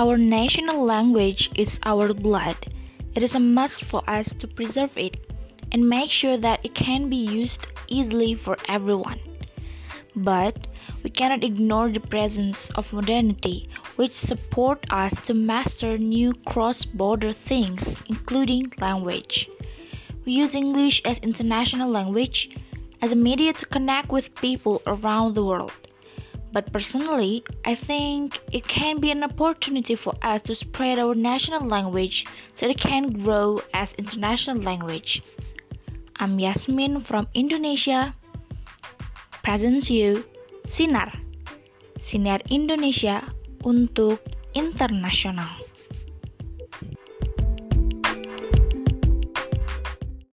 Our national language is our blood. It is a must for us to preserve it and make sure that it can be used easily for everyone. But we cannot ignore the presence of modernity, which support us to master new cross-border things, including language. We use English as international language as a media to connect with people around the world. But personally, I think it can be an opportunity for us to spread our national language so it can grow as international language. I'm Yasmin from Indonesia. Presents you Sinar. Sinar Indonesia untuk internasional.